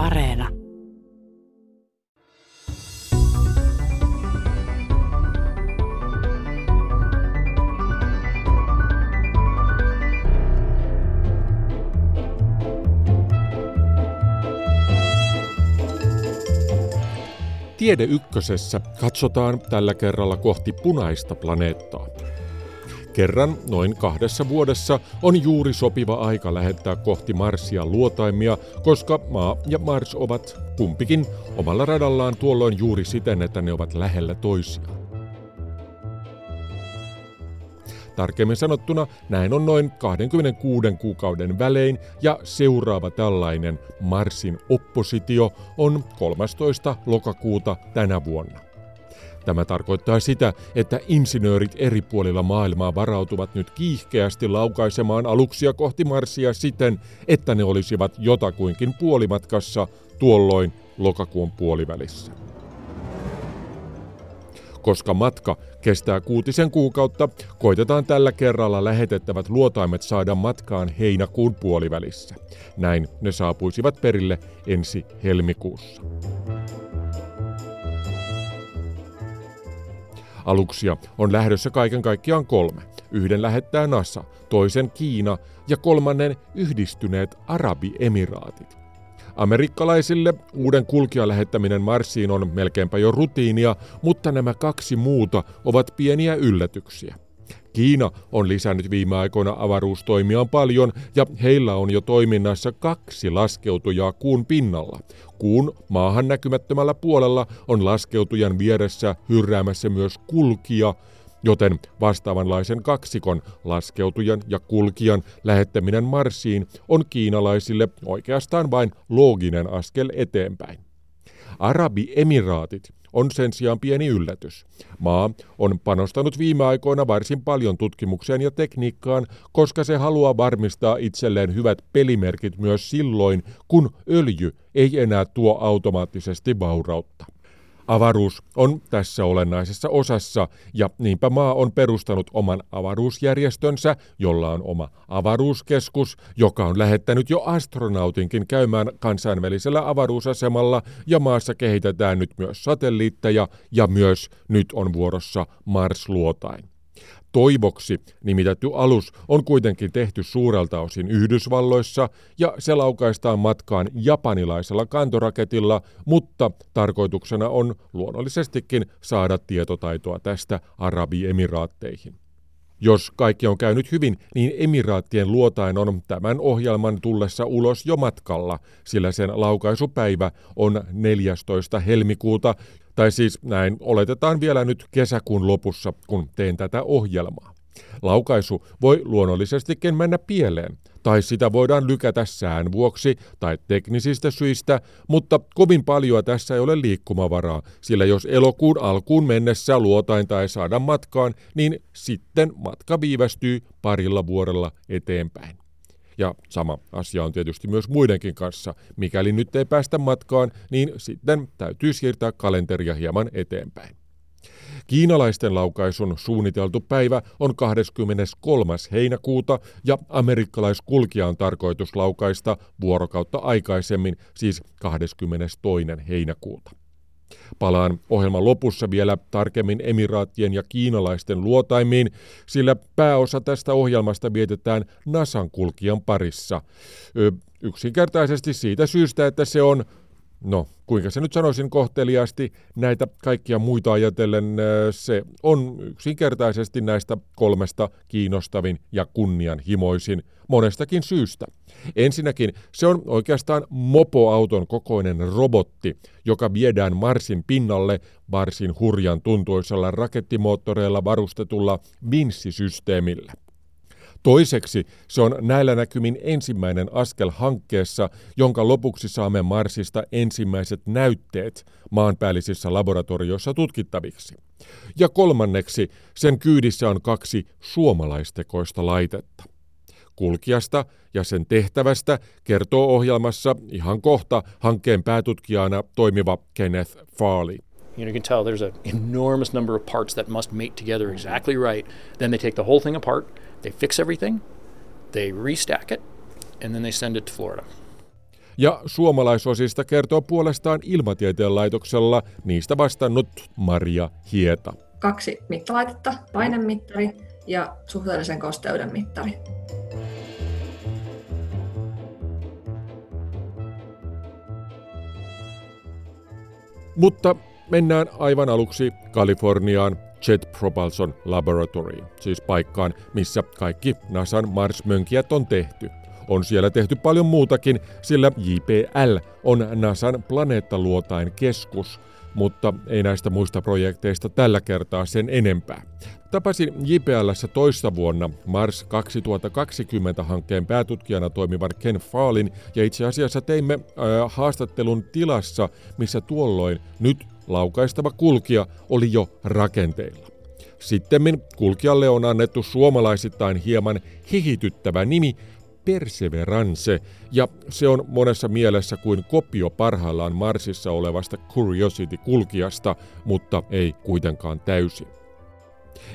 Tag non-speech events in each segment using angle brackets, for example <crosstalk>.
Areena. Tiede ykkösessä katsotaan tällä kerralla kohti punaista planeettaa. Kerran noin kahdessa vuodessa on juuri sopiva aika lähettää kohti Marsia luotaimia, koska Maa ja Mars ovat kumpikin omalla radallaan tuolloin juuri siten, että ne ovat lähellä toisiaan. Tarkemmin sanottuna näin on noin 26 kuukauden välein ja seuraava tällainen Marsin oppositio on 13. lokakuuta tänä vuonna. Tämä tarkoittaa sitä, että insinöörit eri puolilla maailmaa varautuvat nyt kiihkeästi laukaisemaan aluksia kohti Marsia siten, että ne olisivat jotakuinkin puolimatkassa tuolloin lokakuun puolivälissä. Koska matka kestää kuutisen kuukautta, koitetaan tällä kerralla lähetettävät luotaimet saada matkaan heinäkuun puolivälissä. Näin ne saapuisivat perille ensi helmikuussa. Aluksia on lähdössä kaiken kaikkiaan kolme. Yhden lähettää NASA, toisen Kiina ja kolmannen yhdistyneet Arabiemiraatit. Amerikkalaisille uuden kulkijan lähettäminen Marsiin on melkeinpä jo rutiinia, mutta nämä kaksi muuta ovat pieniä yllätyksiä. Kiina on lisännyt viime aikoina avaruustoimiaan paljon ja heillä on jo toiminnassa kaksi laskeutujaa kuun pinnalla. Kuun maahan näkymättömällä puolella on laskeutujan vieressä hyrräämässä myös kulkija, joten vastaavanlaisen kaksikon laskeutujan ja kulkijan lähettäminen Marsiin on kiinalaisille oikeastaan vain looginen askel eteenpäin. Arabiemiraatit on sen sijaan pieni yllätys. Maa on panostanut viime aikoina varsin paljon tutkimukseen ja tekniikkaan, koska se haluaa varmistaa itselleen hyvät pelimerkit myös silloin, kun öljy ei enää tuo automaattisesti vaurautta. Avaruus on tässä olennaisessa osassa ja niinpä maa on perustanut oman avaruusjärjestönsä, jolla on oma avaruuskeskus, joka on lähettänyt jo astronautinkin käymään kansainvälisellä avaruusasemalla ja maassa kehitetään nyt myös satelliitteja ja myös nyt on vuorossa Mars-luotain. Toivoksi nimitetty alus on kuitenkin tehty suurelta osin Yhdysvalloissa ja se laukaistaan matkaan japanilaisella kantoraketilla, mutta tarkoituksena on luonnollisestikin saada tietotaitoa tästä Arabiemiraatteihin. Jos kaikki on käynyt hyvin, niin emiraattien luotain on tämän ohjelman tullessa ulos jo matkalla, sillä sen laukaisupäivä on 14. helmikuuta, tai siis näin oletetaan vielä nyt kesäkuun lopussa, kun teen tätä ohjelmaa. Laukaisu voi luonnollisestikin mennä pieleen, tai sitä voidaan lykätä sään vuoksi tai teknisistä syistä, mutta kovin paljon tässä ei ole liikkumavaraa, sillä jos elokuun alkuun mennessä luotainta ei saada matkaan, niin sitten matka viivästyy parilla vuodella eteenpäin. Ja sama asia on tietysti myös muidenkin kanssa. Mikäli nyt ei päästä matkaan, niin sitten täytyy siirtää kalenteria hieman eteenpäin. Kiinalaisten laukaisun suunniteltu päivä on 23. heinäkuuta ja amerikkalaiskulkija on tarkoitus laukaista vuorokautta aikaisemmin, siis 22. heinäkuuta. Palaan ohjelman lopussa vielä tarkemmin emiraattien ja kiinalaisten luotaimiin, sillä pääosa tästä ohjelmasta vietetään Nasan kulkijan parissa. Yksinkertaisesti siitä syystä, että se on No, kuinka se nyt sanoisin kohteliaasti, näitä kaikkia muita ajatellen se on yksinkertaisesti näistä kolmesta kiinnostavin ja kunnianhimoisin monestakin syystä. Ensinnäkin se on oikeastaan mopoauton kokoinen robotti, joka viedään Marsin pinnalle varsin hurjan tuntuisella rakettimoottoreilla varustetulla Vinci-systeemillä. Toiseksi se on näillä näkymin ensimmäinen askel hankkeessa, jonka lopuksi saamme Marsista ensimmäiset näytteet maanpäällisissä laboratorioissa tutkittaviksi. Ja kolmanneksi sen kyydissä on kaksi suomalaistekoista laitetta. Kulkijasta ja sen tehtävästä kertoo ohjelmassa ihan kohta hankkeen päätutkijana toimiva Kenneth Farley. You, know, you can tell there's an enormous number of parts that must mate together exactly right. Then they take the whole thing apart, they fix everything, they restack it, and then they send it to Florida. Ja suomalaisosista kertoo puolestaan Ilmatieteen laitoksella niistä vastannut Maria Hieta. Kaksi mittalaitetta, painemittari ja suhteellisen kosteuden mittari. Mutta mennään aivan aluksi Kaliforniaan Jet Propulsion Laboratory, siis paikkaan, missä kaikki NASAn Mars-mönkijät on tehty. On siellä tehty paljon muutakin, sillä JPL on NASAn planeettaluotain keskus, mutta ei näistä muista projekteista tällä kertaa sen enempää. Tapasin JPLssä toista vuonna Mars 2020-hankkeen päätutkijana toimivan Ken Faalin ja itse asiassa teimme äh, haastattelun tilassa, missä tuolloin nyt laukaistava kulkija oli jo rakenteilla. Sittemmin kulkijalle on annettu suomalaisittain hieman hihityttävä nimi Perseverance, ja se on monessa mielessä kuin kopio parhaillaan Marsissa olevasta Curiosity-kulkijasta, mutta ei kuitenkaan täysin.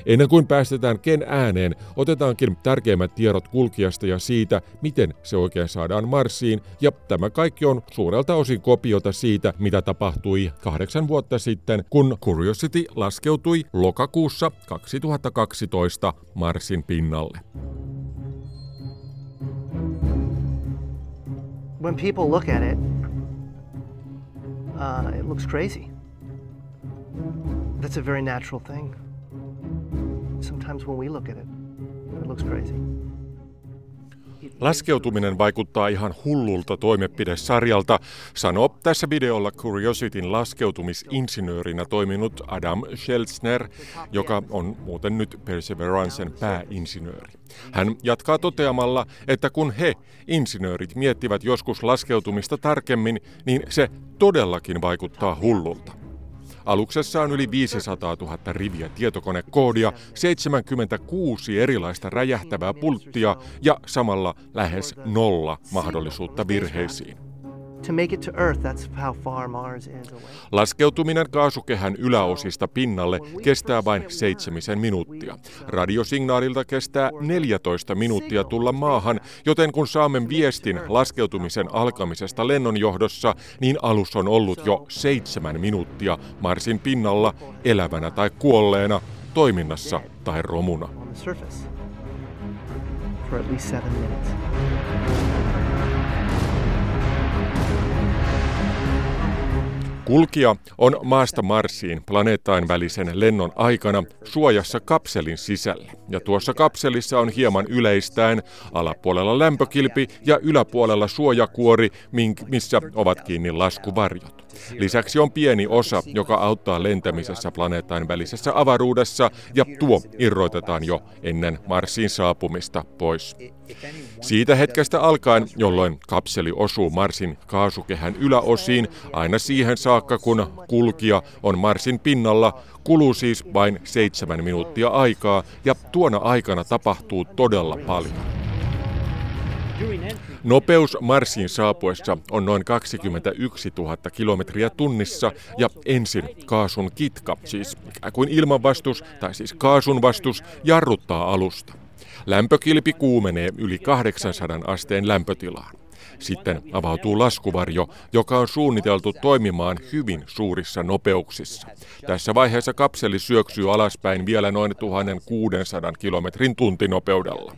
Ennen kuin päästetään ken ääneen, otetaankin tärkeimmät tiedot kulkijasta ja siitä, miten se oikein saadaan Marsiin, ja tämä kaikki on suurelta osin kopiota siitä, mitä tapahtui kahdeksan vuotta sitten, kun Curiosity laskeutui lokakuussa 2012 Marsin pinnalle. When people look at it, uh, it looks crazy. That's a very natural thing. Laskeutuminen vaikuttaa ihan hullulta toimenpidesarjalta, sanoo tässä videolla Curiosityn laskeutumisinsinöörinä toiminut Adam Schelsner, joka on muuten nyt Perseverancen pääinsinööri. Hän jatkaa toteamalla, että kun he, insinöörit, miettivät joskus laskeutumista tarkemmin, niin se todellakin vaikuttaa hullulta. Aluksessa on yli 500 000 riviä tietokonekoodia, 76 erilaista räjähtävää pulttia ja samalla lähes nolla mahdollisuutta virheisiin. To make it to Earth, that's how far Mars is away. Laskeutuminen kaasukehän yläosista pinnalle kestää vain seitsemisen minuuttia. Radiosignaalilta kestää 14 minuuttia tulla maahan, joten kun saamme viestin laskeutumisen alkamisesta lennonjohdossa, niin alus on ollut jo seitsemän minuuttia Marsin pinnalla elävänä tai kuolleena, toiminnassa tai romuna. For at least seven minutes. Kulkija on maasta Marsiin planeettain välisen lennon aikana suojassa kapselin sisällä. Ja tuossa kapselissa on hieman yleistään alapuolella lämpökilpi ja yläpuolella suojakuori, missä ovat kiinni laskuvarjot. Lisäksi on pieni osa, joka auttaa lentämisessä planeetan välisessä avaruudessa ja tuo irrotetaan jo ennen Marsiin saapumista pois. Siitä hetkestä alkaen, jolloin kapseli osuu Marsin kaasukehän yläosiin, aina siihen saakka kun kulkija on Marsin pinnalla, kuluu siis vain seitsemän minuuttia aikaa ja tuona aikana tapahtuu todella paljon. Nopeus Marsiin saapuessa on noin 21 000 kilometriä tunnissa ja ensin kaasun kitka, siis ikään kuin ilmanvastus tai siis kaasun vastus, jarruttaa alusta. Lämpökilpi kuumenee yli 800 asteen lämpötilaan. Sitten avautuu laskuvarjo, joka on suunniteltu toimimaan hyvin suurissa nopeuksissa. Tässä vaiheessa kapseli syöksyy alaspäin vielä noin 1600 kilometrin tuntinopeudella.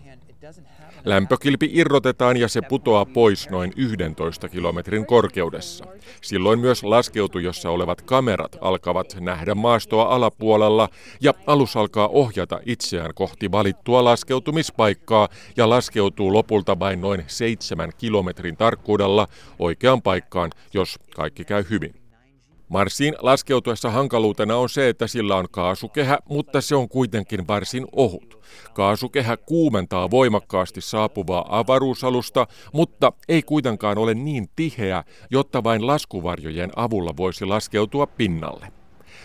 Lämpökilpi irrotetaan ja se putoaa pois noin 11 kilometrin korkeudessa. Silloin myös laskeutujossa olevat kamerat alkavat nähdä maastoa alapuolella ja alus alkaa ohjata itseään kohti valittua laskeutumispaikkaa ja laskeutuu lopulta vain noin 7 kilometrin tarkkuudella oikeaan paikkaan, jos kaikki käy hyvin. Marsiin laskeutuessa hankaluutena on se, että sillä on kaasukehä, mutta se on kuitenkin varsin ohut. Kaasukehä kuumentaa voimakkaasti saapuvaa avaruusalusta, mutta ei kuitenkaan ole niin tiheä, jotta vain laskuvarjojen avulla voisi laskeutua pinnalle.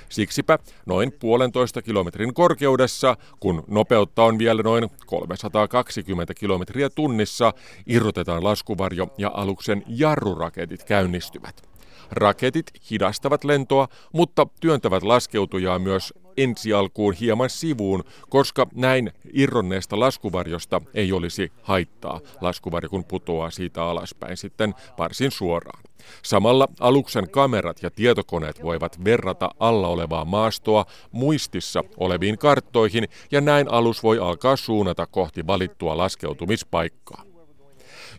Siksipä noin puolentoista kilometrin korkeudessa, kun nopeutta on vielä noin 320 kilometriä tunnissa, irrotetaan laskuvarjo ja aluksen jarruraketit käynnistyvät. Raketit hidastavat lentoa, mutta työntävät laskeutujaa myös ensi alkuun hieman sivuun, koska näin irronneesta laskuvarjosta ei olisi haittaa. Laskuvarjo kun putoaa siitä alaspäin sitten varsin suoraan. Samalla aluksen kamerat ja tietokoneet voivat verrata alla olevaa maastoa muistissa oleviin karttoihin ja näin alus voi alkaa suunnata kohti valittua laskeutumispaikkaa.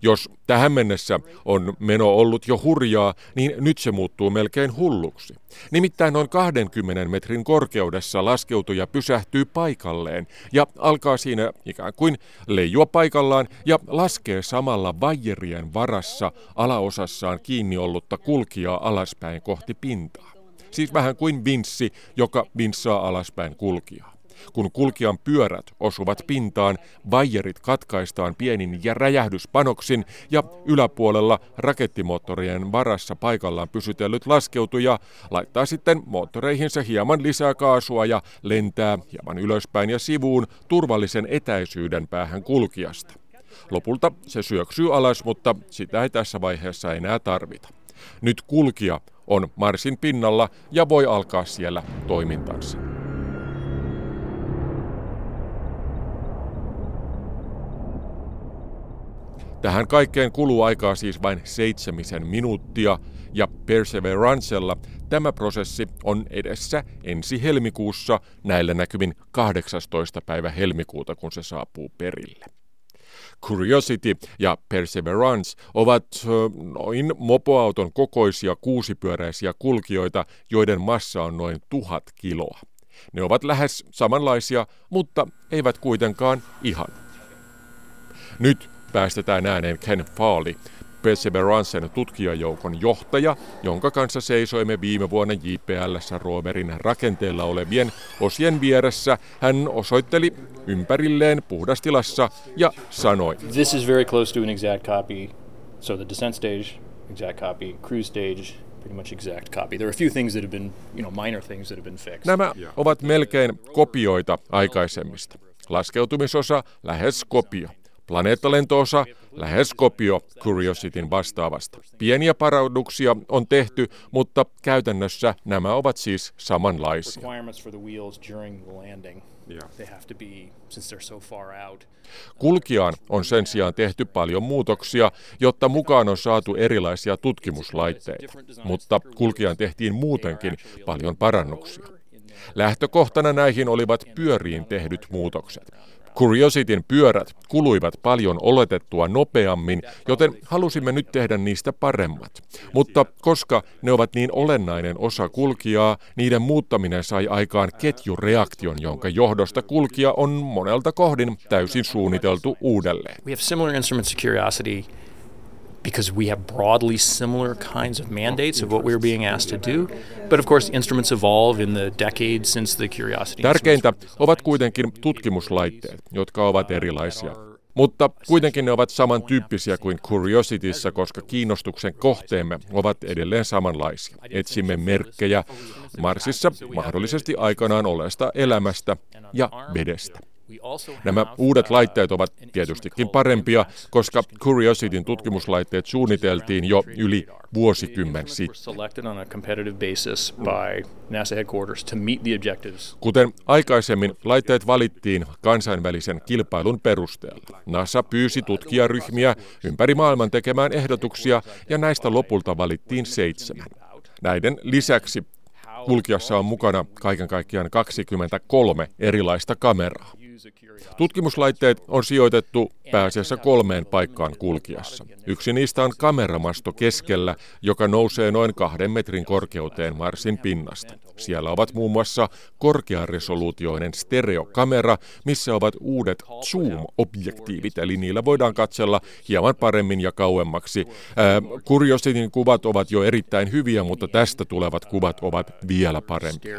Jos tähän mennessä on meno ollut jo hurjaa, niin nyt se muuttuu melkein hulluksi. Nimittäin noin 20 metrin korkeudessa laskeutuja pysähtyy paikalleen ja alkaa siinä ikään kuin leijua paikallaan ja laskee samalla vajerien varassa alaosassaan kiinni ollutta kulkijaa alaspäin kohti pintaa. Siis vähän kuin vinssi, joka vinssaa alaspäin kulkijaa. Kun kulkijan pyörät osuvat pintaan, vaijerit katkaistaan pienin ja räjähdyspanoksin ja yläpuolella rakettimoottorien varassa paikallaan pysytellyt laskeutuja laittaa sitten moottoreihinsa hieman lisää kaasua ja lentää hieman ylöspäin ja sivuun turvallisen etäisyyden päähän kulkijasta. Lopulta se syöksyy alas, mutta sitä ei tässä vaiheessa enää tarvita. Nyt kulkija on Marsin pinnalla ja voi alkaa siellä toimintansa. Tähän kaikkeen kuluu aikaa siis vain seitsemisen minuuttia ja Perseverancella tämä prosessi on edessä ensi helmikuussa näillä näkymin 18. päivä helmikuuta, kun se saapuu perille. Curiosity ja Perseverance ovat noin mopoauton kokoisia kuusipyöräisiä kulkijoita, joiden massa on noin tuhat kiloa. Ne ovat lähes samanlaisia, mutta eivät kuitenkaan ihan. Nyt päästetään ääneen Ken Farley, Perseverancen tutkijajoukon johtaja, jonka kanssa seisoimme viime vuonna JPLssä roverin rakenteella olevien osien vieressä. Hän osoitteli ympärilleen puhdastilassa ja sanoi. This is very close to an exact copy. So the descent stage, exact copy, cruise stage, pretty much exact copy. There are a few things that have been, you know, minor things that have been fixed. Nämä ovat melkein kopioita aikaisemmista. Laskeutumisosa lähes kopio. Planeettalentoosa lähes kopio Curiosityn vastaavasta. Pieniä parauduksia on tehty, mutta käytännössä nämä ovat siis samanlaisia. Kulkijaan on sen sijaan tehty paljon muutoksia, jotta mukaan on saatu erilaisia tutkimuslaitteita, mutta kulkijaan tehtiin muutenkin paljon parannuksia. Lähtökohtana näihin olivat pyöriin tehdyt muutokset. Curiosityn pyörät kuluivat paljon oletettua nopeammin, joten halusimme nyt tehdä niistä paremmat. Mutta koska ne ovat niin olennainen osa kulkijaa, niiden muuttaminen sai aikaan ketjureaktion, jonka johdosta kulkija on monelta kohdin täysin suunniteltu uudelleen. We have similar instruments to Curiosity because we have broadly similar kinds of mandates of what we're being asked to do. But of course, instruments evolve in the decades since the Curiosity. Tärkeintä ovat kuitenkin tutkimuslaitteet, jotka ovat erilaisia. Mutta kuitenkin ne ovat samantyyppisiä kuin Curiosityssä, koska kiinnostuksen kohteemme ovat edelleen samanlaisia. Etsimme merkkejä Marsissa mahdollisesti aikanaan olleesta elämästä ja vedestä. Nämä uudet laitteet ovat tietystikin parempia, koska Curiosityn tutkimuslaitteet suunniteltiin jo yli vuosikymmen sitten. Kuten aikaisemmin, laitteet valittiin kansainvälisen kilpailun perusteella. NASA pyysi tutkijaryhmiä ympäri maailman tekemään ehdotuksia ja näistä lopulta valittiin seitsemän. Näiden lisäksi kulkijassa on mukana kaiken kaikkiaan 23 erilaista kameraa. Tutkimuslaitteet on sijoitettu pääasiassa kolmeen paikkaan kulkiassa. Yksi niistä on kameramasto keskellä, joka nousee noin kahden metrin korkeuteen Marsin pinnasta. Siellä ovat muun muassa korkearesoluutioinen stereokamera, missä ovat uudet zoom-objektiivit, eli niillä voidaan katsella hieman paremmin ja kauemmaksi. Curiosityn kuvat ovat jo erittäin hyviä, mutta tästä tulevat kuvat ovat vielä parempia.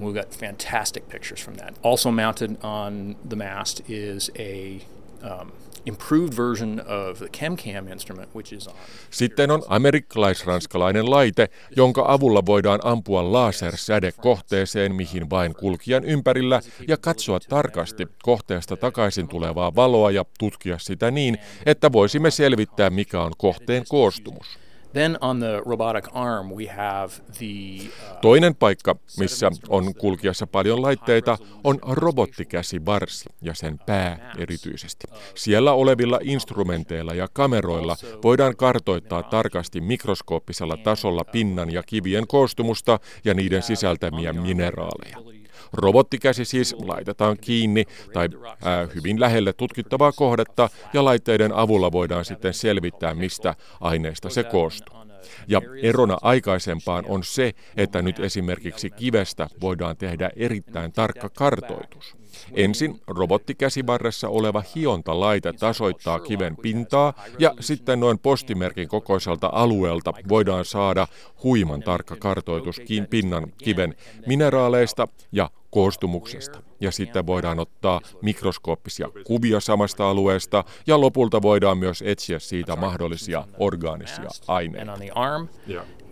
We've got fantastic pictures from that. Also mounted on the mast is a um, improved version of the ChemCam instrument, which is on. Sitten on amerikkalais-ranskalainen laite, jonka avulla voidaan ampua lasersäde kohteeseen mihin vain kulkijan ympärillä ja katsoa tarkasti kohteesta takaisin tulevaa valoa ja tutkia sitä niin, että voisimme selvittää mikä on kohteen koostumus. Then on the robotic arm we have the uh, Toinen paikka, missä on kulkiessa paljon laitteita, on robottikäsivarsi ja sen pää erityisesti. Siellä olevilla instrumenteilla ja kameroilla voidaan kartoittaa tarkasti mikroskooppisella tasolla pinnan ja kivien koostumusta ja niiden sisältämiä mineraaleja. Robottikäsi siis laitetaan kiinni tai ää, hyvin lähelle tutkittavaa kohdetta ja laitteiden avulla voidaan sitten selvittää, mistä aineesta se koostuu. Ja erona aikaisempaan on se, että nyt esimerkiksi kivestä voidaan tehdä erittäin tarkka kartoitus. Ensin robottikäsivarressa oleva hiontalaite tasoittaa kiven pintaa ja sitten noin postimerkin kokoiselta alueelta voidaan saada huiman tarkka kartoitus pinnan kiven mineraaleista ja koostumuksesta. Ja sitten voidaan ottaa mikroskooppisia kuvia samasta alueesta ja lopulta voidaan myös etsiä siitä mahdollisia orgaanisia aineita.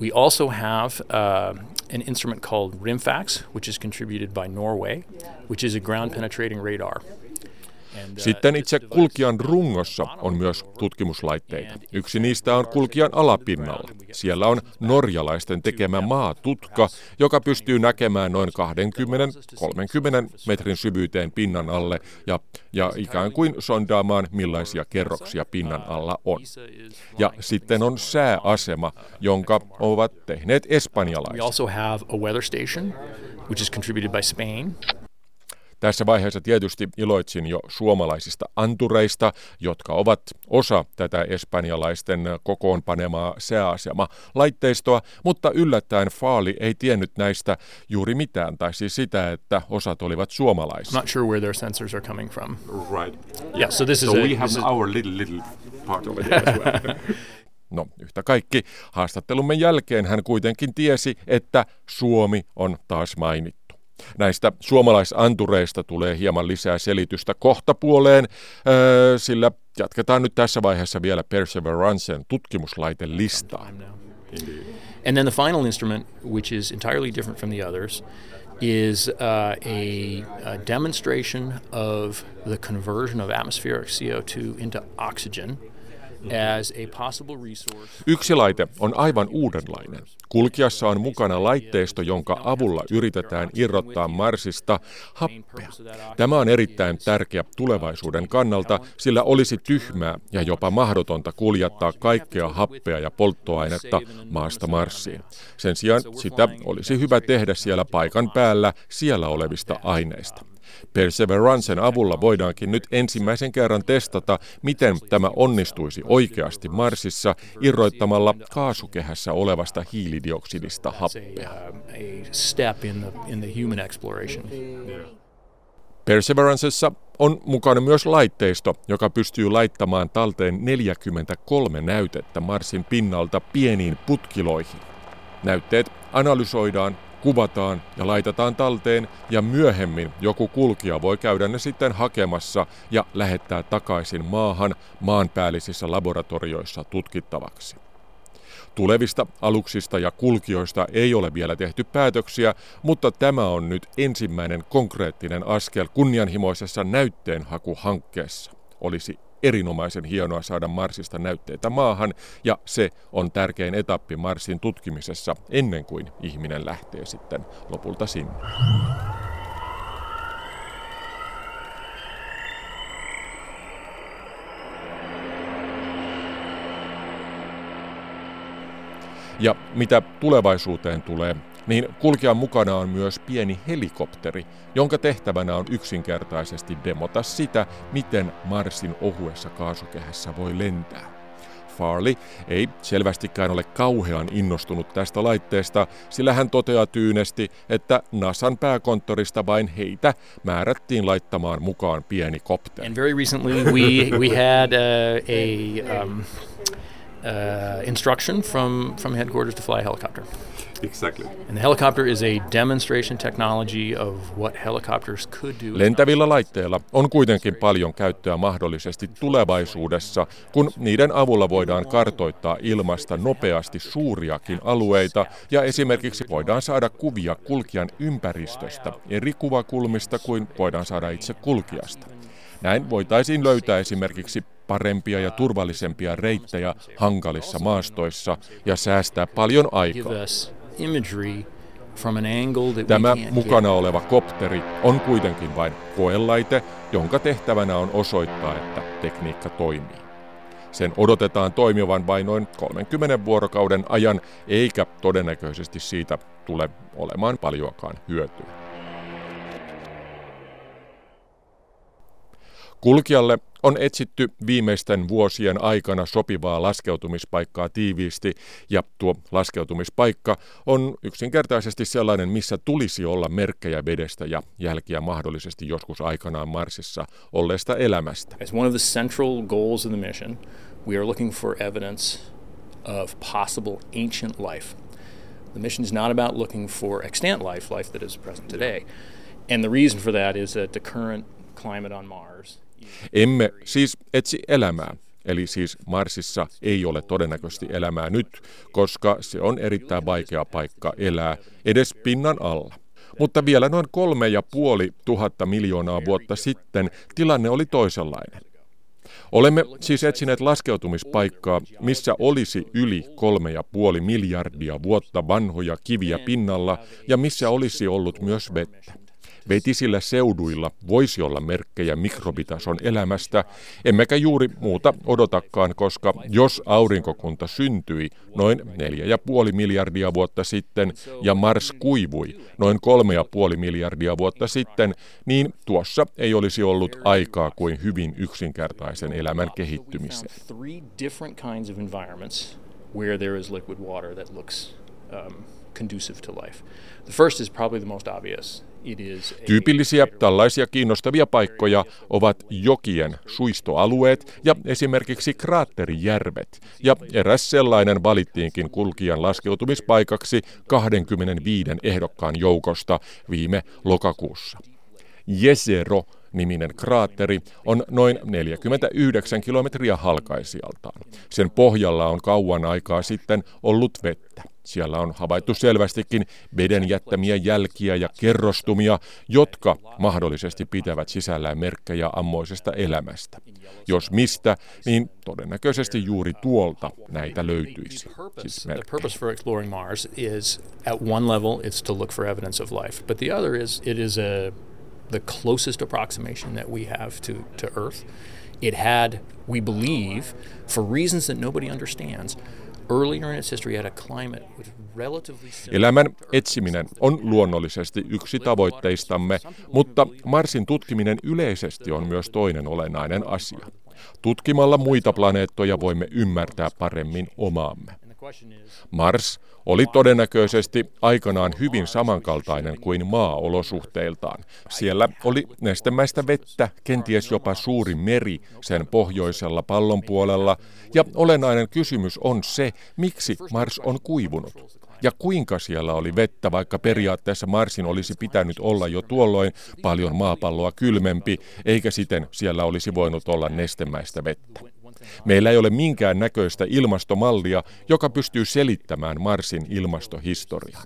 We also have uh, an instrument called RIMFAX, which is contributed by Norway, which is a ground penetrating radar. Sitten itse kulkijan rungossa on myös tutkimuslaitteita. Yksi niistä on kulkijan alapinnalla. Siellä on norjalaisten tekemä maatutka, joka pystyy näkemään noin 20-30 metrin syvyyteen pinnan alle ja, ja ikään kuin sondaamaan millaisia kerroksia pinnan alla on. Ja sitten on sääasema, jonka ovat tehneet espanjalaiset. We also have a weather station, which is contributed by Spain. Tässä vaiheessa tietysti iloitsin jo suomalaisista antureista, jotka ovat osa tätä espanjalaisten kokoonpanemaa sääasema-laitteistoa, mutta yllättäen Faali ei tiennyt näistä juuri mitään, tai siis sitä, että osat olivat suomalaisia. not sure where their sensors are coming from. Right. Yeah, so this is so a, we have our little, little part of it as well. <laughs> No, yhtä kaikki. Haastattelumme jälkeen hän kuitenkin tiesi, että Suomi on taas mainittu. Näistä suomalaisantureista tulee hieman lisää selitystä kohtapuoleen, sillä jatketaan nyt tässä vaiheessa vielä Perseverancen tutkimuslaitelistaa. And then the final instrument, which is entirely different from the others, is uh, a, a demonstration of the conversion of atmospheric CO2 into oxygen Yksi laite on aivan uudenlainen. Kulkiassa on mukana laitteisto, jonka avulla yritetään irrottaa Marsista happea. Tämä on erittäin tärkeä tulevaisuuden kannalta, sillä olisi tyhmää ja jopa mahdotonta kuljettaa kaikkea happea ja polttoainetta maasta Marsiin. Sen sijaan sitä olisi hyvä tehdä siellä paikan päällä siellä olevista aineista. Perseverancen avulla voidaankin nyt ensimmäisen kerran testata, miten tämä onnistuisi oikeasti Marsissa irroittamalla kaasukehässä olevasta hiilidioksidista happea. Perseverancessa on mukana myös laitteisto, joka pystyy laittamaan talteen 43 näytettä Marsin pinnalta pieniin putkiloihin. Näytteet analysoidaan kuvataan ja laitetaan talteen ja myöhemmin joku kulkija voi käydä ne sitten hakemassa ja lähettää takaisin maahan maanpäällisissä laboratorioissa tutkittavaksi. Tulevista aluksista ja kulkijoista ei ole vielä tehty päätöksiä, mutta tämä on nyt ensimmäinen konkreettinen askel kunnianhimoisessa näytteenhakuhankkeessa. Olisi erinomaisen hienoa saada Marsista näytteitä maahan, ja se on tärkein etappi Marsin tutkimisessa ennen kuin ihminen lähtee sitten lopulta sinne. Ja mitä tulevaisuuteen tulee, niin kulkijan mukana on myös pieni helikopteri, jonka tehtävänä on yksinkertaisesti demota sitä, miten Marsin ohuessa kaasukehässä voi lentää. Farley ei selvästikään ole kauhean innostunut tästä laitteesta, sillä hän toteaa tyynesti, että NASAn pääkonttorista vain heitä määrättiin laittamaan mukaan pieni kopteri. And very recently we, we had uh, a um, uh, instruction from, from headquarters to fly a helicopter. Exactly. And the helicopter is a demonstration technology of what helicopters could do. Lentävillä laitteilla on kuitenkin paljon käyttöä mahdollisesti tulevaisuudessa, kun niiden avulla voidaan kartoittaa ilmasta nopeasti suuriakin alueita ja esimerkiksi voidaan saada kuvia kulkijan ympäristöstä eri kuvakulmista kuin voidaan saada itse kulkijasta. Näin voitaisiin löytää esimerkiksi parempia ja turvallisempia reittejä hankalissa maastoissa ja säästää paljon aikaa. Tämä mukana oleva kopteri on kuitenkin vain koelaite, jonka tehtävänä on osoittaa, että tekniikka toimii. Sen odotetaan toimivan vain noin 30 vuorokauden ajan, eikä todennäköisesti siitä tule olemaan paljoakaan hyötyä. Kulkijalle on etsitty viimeisten vuosien aikana sopivaa laskeutumispaikkaa tiiviisti, ja tuo laskeutumispaikka on yksinkertaisesti sellainen, missä tulisi olla merkkejä vedestä ja jälkiä mahdollisesti joskus aikanaan Marsissa olleesta elämästä. As one of the central goals of the mission, we are looking for evidence of possible ancient life. The mission is not about looking for extant life, life that is present today. And the reason for that is that the current climate on Mars emme siis etsi elämää, eli siis Marsissa ei ole todennäköisesti elämää nyt, koska se on erittäin vaikea paikka elää edes pinnan alla. Mutta vielä noin kolme ja puoli tuhatta miljoonaa vuotta sitten tilanne oli toisenlainen. Olemme siis etsineet laskeutumispaikkaa, missä olisi yli kolme ja puoli miljardia vuotta vanhoja kiviä pinnalla ja missä olisi ollut myös vettä. Vetisillä seuduilla voisi olla merkkejä mikrobitason elämästä, emmekä juuri muuta odotakaan, koska jos aurinkokunta syntyi noin 4,5 miljardia vuotta sitten ja Mars kuivui noin 3,5 miljardia vuotta sitten, niin tuossa ei olisi ollut aikaa kuin hyvin yksinkertaisen elämän kehittymiseen. where there is liquid water that looks um, conducive to life. The first is probably the most obvious. Tyypillisiä tällaisia kiinnostavia paikkoja ovat jokien suistoalueet ja esimerkiksi kraatterijärvet, ja eräs sellainen valittiinkin kulkijan laskeutumispaikaksi 25 ehdokkaan joukosta viime lokakuussa. Jesero niminen kraatteri on noin 49 kilometriä halkaisijaltaan. Sen pohjalla on kauan aikaa sitten ollut vettä. Siellä on havaittu selvästikin veden jättämiä jälkiä ja kerrostumia, jotka mahdollisesti pitävät sisällään merkkejä ammoisesta elämästä. Jos mistä, niin todennäköisesti juuri tuolta näitä löytyisi. Siis the it's the a closest approximation that we have to, to Earth. It had, we believe, for reasons that nobody understands, Elämän etsiminen on luonnollisesti yksi tavoitteistamme, mutta Marsin tutkiminen yleisesti on myös toinen olennainen asia. Tutkimalla muita planeettoja voimme ymmärtää paremmin omaamme. Mars oli todennäköisesti aikanaan hyvin samankaltainen kuin maa olosuhteiltaan. Siellä oli nestemäistä vettä, kenties jopa suuri meri sen pohjoisella pallonpuolella, ja olennainen kysymys on se, miksi Mars on kuivunut. Ja kuinka siellä oli vettä, vaikka periaatteessa Marsin olisi pitänyt olla jo tuolloin paljon maapalloa kylmempi, eikä siten siellä olisi voinut olla nestemäistä vettä. Meillä ei ole minkään näköistä ilmastomallia, joka pystyy selittämään Marsin ilmastohistoriaa.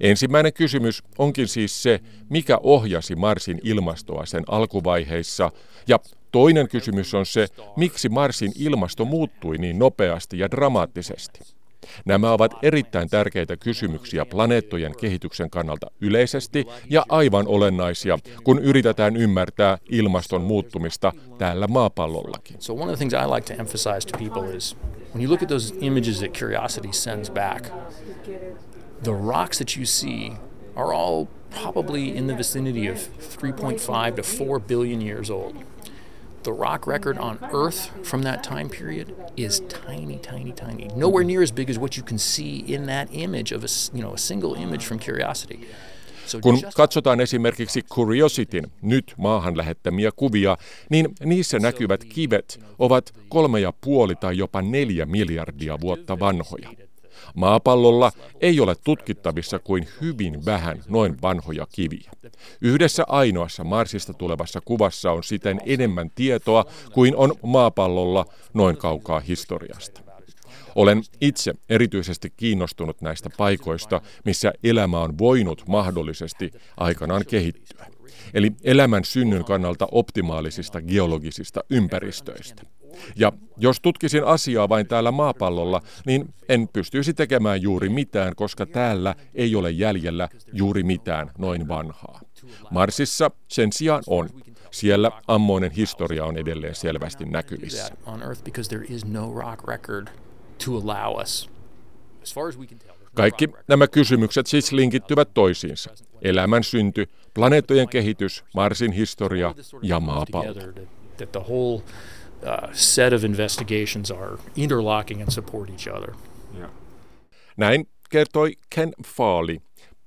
Ensimmäinen kysymys onkin siis se, mikä ohjasi Marsin ilmastoa sen alkuvaiheissa, ja toinen kysymys on se, miksi Marsin ilmasto muuttui niin nopeasti ja dramaattisesti. Nämä ovat erittäin tärkeitä kysymyksiä planeettojen kehityksen kannalta yleisesti ja aivan olennaisia, kun yritetään ymmärtää ilmaston muuttumista täällä maapallollakin. So one of the things I like to emphasize to people is when you look at those images that Curiosity sends back, the rocks that you see are all probably in the vicinity of 3.5 to 4 billion years old the rock record on Earth from that time period is tiny, tiny, tiny. Nowhere near as big as what you can see in that image of a, you know, a single image from Curiosity. Kun katsotaan esimerkiksi Curiosityn nyt maahan lähettämiä kuvia, niin niissä näkyvät kivet ovat kolme ja puoli tai jopa neljä miljardia vuotta vanhoja. Maapallolla ei ole tutkittavissa kuin hyvin vähän noin vanhoja kiviä. Yhdessä ainoassa Marsista tulevassa kuvassa on siten enemmän tietoa kuin on maapallolla noin kaukaa historiasta. Olen itse erityisesti kiinnostunut näistä paikoista, missä elämä on voinut mahdollisesti aikanaan kehittyä. Eli elämän synnyn kannalta optimaalisista geologisista ympäristöistä. Ja jos tutkisin asiaa vain täällä maapallolla, niin en pystyisi tekemään juuri mitään, koska täällä ei ole jäljellä juuri mitään noin vanhaa. Marsissa sen sijaan on. Siellä ammoinen historia on edelleen selvästi näkyvissä. Kaikki nämä kysymykset siis linkittyvät toisiinsa. Elämän synty, planeettojen kehitys, Marsin historia ja maapallo. Uh, set of investigations are interlocking and support each other. Näin kertoi Ken Farley,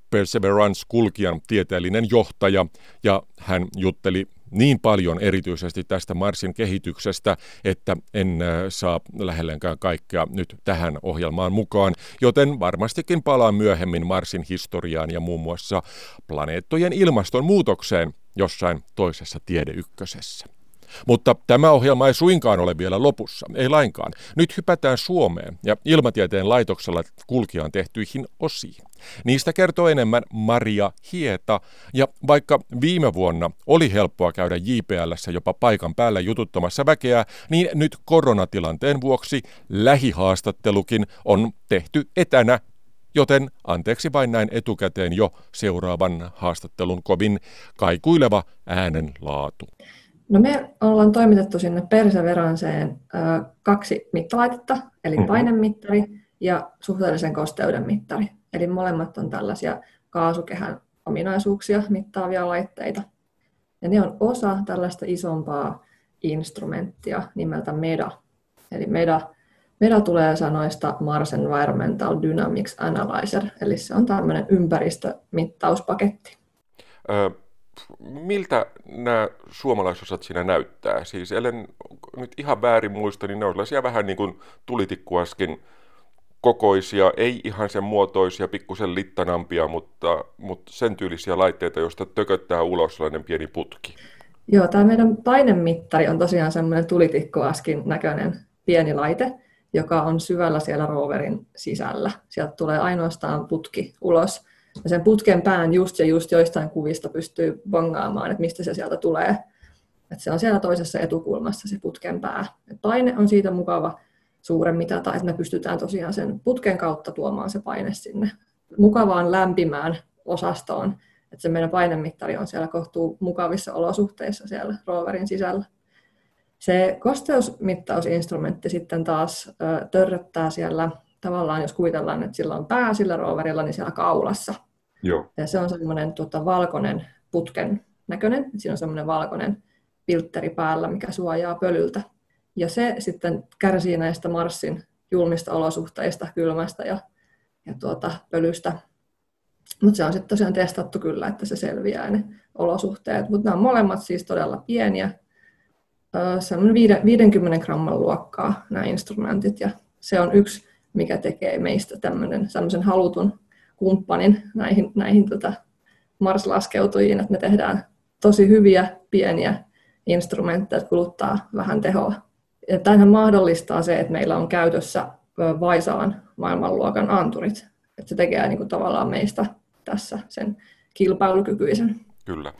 Perseverance-kulkijan tieteellinen johtaja, ja hän jutteli niin paljon erityisesti tästä Marsin kehityksestä, että en äh, saa lähellekään kaikkea nyt tähän ohjelmaan mukaan, joten varmastikin palaan myöhemmin Marsin historiaan ja muun muassa planeettojen ilmastonmuutokseen jossain toisessa tiedeykkösessä. Mutta tämä ohjelma ei suinkaan ole vielä lopussa, ei lainkaan. Nyt hypätään Suomeen ja ilmatieteen laitoksella kulkijaan tehtyihin osiin. Niistä kertoo enemmän Maria Hieta, ja vaikka viime vuonna oli helppoa käydä JPLssä jopa paikan päällä jututtamassa väkeä, niin nyt koronatilanteen vuoksi lähihaastattelukin on tehty etänä Joten anteeksi vain näin etukäteen jo seuraavan haastattelun kovin kaikuileva äänenlaatu. No me ollaan toimitettu sinne Perseveranceen kaksi mittalaitetta, eli mm-hmm. painemittari ja suhteellisen kosteuden mittari. Eli molemmat on tällaisia kaasukehän ominaisuuksia mittaavia laitteita. Ja ne on osa tällaista isompaa instrumenttia nimeltä MEDA. Eli MEDA, MEDA tulee sanoista Mars Environmental Dynamics Analyzer, eli se on tämmöinen ympäristömittauspaketti. Ö, miltä nämä suomalaisosat siinä näyttää? Siis ellen nyt ihan väärin muista, niin ne on sellaisia vähän niin kuin tulitikkuaskin kokoisia, ei ihan sen muotoisia, pikkusen littanampia, mutta, mutta sen tyylisiä laitteita, joista tököttää ulos sellainen pieni putki. Joo, tämä meidän painemittari on tosiaan semmoinen tulitikkuaskin näköinen pieni laite, joka on syvällä siellä roverin sisällä. Sieltä tulee ainoastaan putki ulos. Ja sen putken pään just ja just joistain kuvista pystyy bongaamaan, että mistä se sieltä tulee. Että se on siellä toisessa etukulmassa se putken pää. Et paine on siitä mukava suuren mitata, että me pystytään tosiaan sen putken kautta tuomaan se paine sinne mukavaan lämpimään osastoon. Että se meidän painemittari on siellä kohtuu mukavissa olosuhteissa siellä roverin sisällä. Se kosteusmittausinstrumentti sitten taas törröttää siellä tavallaan, jos kuvitellaan, että sillä on pää sillä roverilla, niin siellä kaulassa. Joo. Ja se on semmoinen tota, valkoinen putken näköinen. Siinä on semmoinen valkoinen filtteri päällä, mikä suojaa pölyltä. Ja se sitten kärsii näistä Marsin julmista olosuhteista, kylmästä ja, ja tuota, pölystä. Mutta se on sitten tosiaan testattu kyllä, että se selviää ne olosuhteet. Mutta nämä on molemmat siis todella pieniä. Se on 50 gramman luokkaa nämä instrumentit ja se on yksi, mikä tekee meistä tämmöisen halutun kumppanin näihin, näihin tota Mars-laskeutujiin, että me tehdään tosi hyviä pieniä instrumentteja, että kuluttaa vähän tehoa. Ja tämähän mahdollistaa se, että meillä on käytössä Vaisaan maailmanluokan anturit. Että se tekee niin kuin tavallaan meistä tässä sen kilpailukykyisen. Kyllä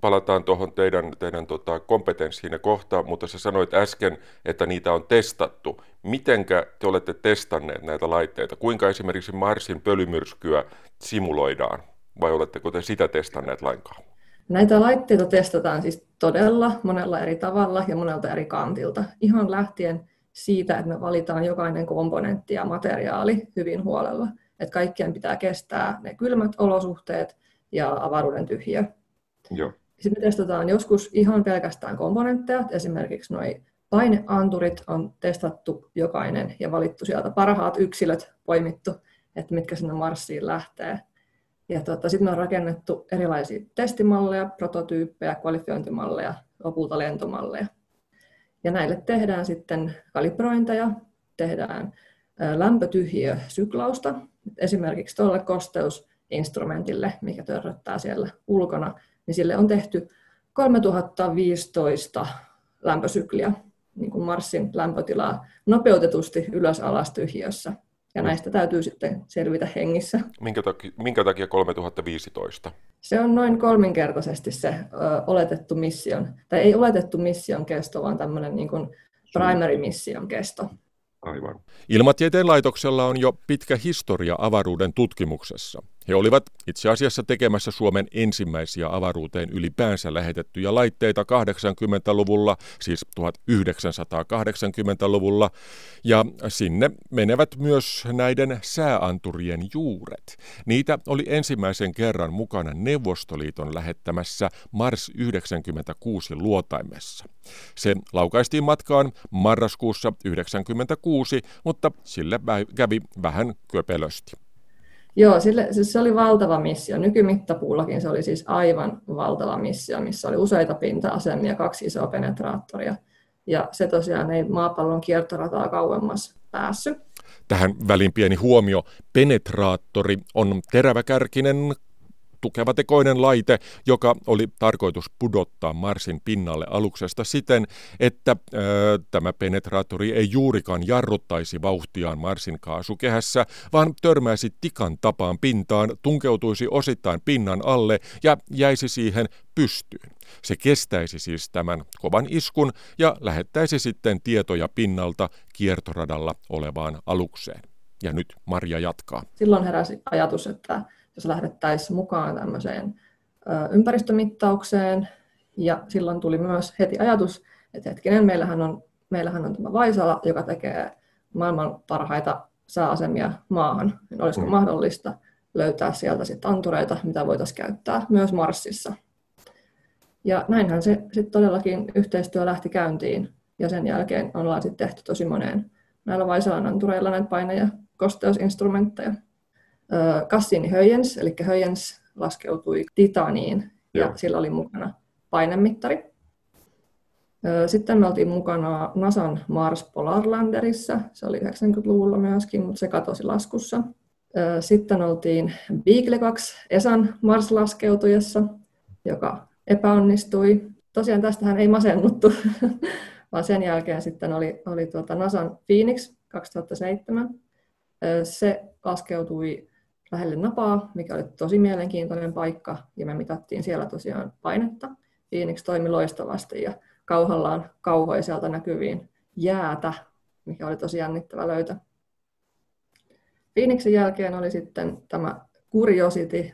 palataan tuohon teidän, teidän tota, kompetenssiin ja kohta, mutta sä sanoit äsken, että niitä on testattu. Mitenkä te olette testanneet näitä laitteita? Kuinka esimerkiksi Marsin pölymyrskyä simuloidaan? Vai oletteko te sitä testanneet lainkaan? Näitä laitteita testataan siis todella monella eri tavalla ja monelta eri kantilta. Ihan lähtien siitä, että me valitaan jokainen komponentti ja materiaali hyvin huolella. Että kaikkien pitää kestää ne kylmät olosuhteet ja avaruuden tyhjiö. Joo. Sitten me testataan joskus ihan pelkästään komponentteja, esimerkiksi nuo paineanturit on testattu jokainen ja valittu sieltä parhaat yksilöt poimittu, että mitkä sinne Marsiin lähtee. Ja tuota, sitten me on rakennettu erilaisia testimalleja, prototyyppejä, kvalifiointimalleja, lopulta lentomalleja. Ja näille tehdään sitten kalibrointeja, tehdään lämpötyhjiösyklausta, esimerkiksi tuolle kosteusinstrumentille, mikä törröttää siellä ulkona, niin sille on tehty 3015 lämpösykliä. niin kuin Marsin lämpötilaa nopeutetusti ylös alas tyhjössä. Ja näistä täytyy sitten selvitä hengissä. Minkä takia, minkä takia 3015? Se on noin kolminkertaisesti se ö, oletettu mission, tai ei oletettu mission kesto, vaan tämmöinen niin kuin primary mission kesto. Aivan. Ilmatieteen laitoksella on jo pitkä historia avaruuden tutkimuksessa. He olivat itse asiassa tekemässä Suomen ensimmäisiä avaruuteen ylipäänsä lähetettyjä laitteita 80-luvulla, siis 1980-luvulla, ja sinne menevät myös näiden sääanturien juuret. Niitä oli ensimmäisen kerran mukana Neuvostoliiton lähettämässä Mars 96 luotaimessa. Se laukaistiin matkaan marraskuussa 1996, mutta sille kävi vähän köpelösti. Joo, sille, siis se oli valtava missio. Nykymittapuullakin se oli siis aivan valtava missio, missä oli useita pinta-asemia, kaksi isoa penetraattoria. Ja se tosiaan ei maapallon kiertorataa kauemmas päässyt. Tähän välin pieni huomio. Penetraattori on teräväkärkinen tukevatekoinen laite, joka oli tarkoitus pudottaa Marsin pinnalle aluksesta siten, että ö, tämä penetraattori ei juurikaan jarruttaisi vauhtiaan Marsin kaasukehässä, vaan törmäisi tikan tapaan pintaan, tunkeutuisi osittain pinnan alle ja jäisi siihen pystyyn. Se kestäisi siis tämän kovan iskun ja lähettäisi sitten tietoja pinnalta kiertoradalla olevaan alukseen. Ja nyt Maria jatkaa. Silloin heräsi ajatus, että jos lähdettäisiin mukaan tämmöiseen ympäristömittaukseen. Ja silloin tuli myös heti ajatus, että hetkinen, meillähän on, meillähän on tämä Vaisala, joka tekee maailman parhaita sääasemia maahan. Niin olisiko mm. mahdollista löytää sieltä sitten antureita, mitä voitaisiin käyttää myös Marsissa. Ja näinhän se sitten todellakin yhteistyö lähti käyntiin. Ja sen jälkeen ollaan sitten tehty tosi moneen näillä Vaisalan antureilla näitä paine- ja kosteusinstrumentteja. Cassini Höjens, eli Höjens laskeutui Titaniin ja Joo. sillä oli mukana painemittari. Sitten me oltiin mukana NASAn Mars Polar Landerissa, se oli 90-luvulla myöskin, mutta se katosi laskussa. Sitten oltiin Beagle 2 ESAn Mars-laskeutujassa, joka epäonnistui. Tosiaan tästähän ei masennuttu, <laughs> vaan sen jälkeen sitten oli, oli tuota NASAn Phoenix 2007. Se laskeutui lähelle napaa, mikä oli tosi mielenkiintoinen paikka, ja me mitattiin siellä tosiaan painetta. Phoenix toimi loistavasti ja kauhallaan kauhoiselta näkyviin jäätä, mikä oli tosi jännittävä löytö. Phoenixin jälkeen oli sitten tämä Curiosity,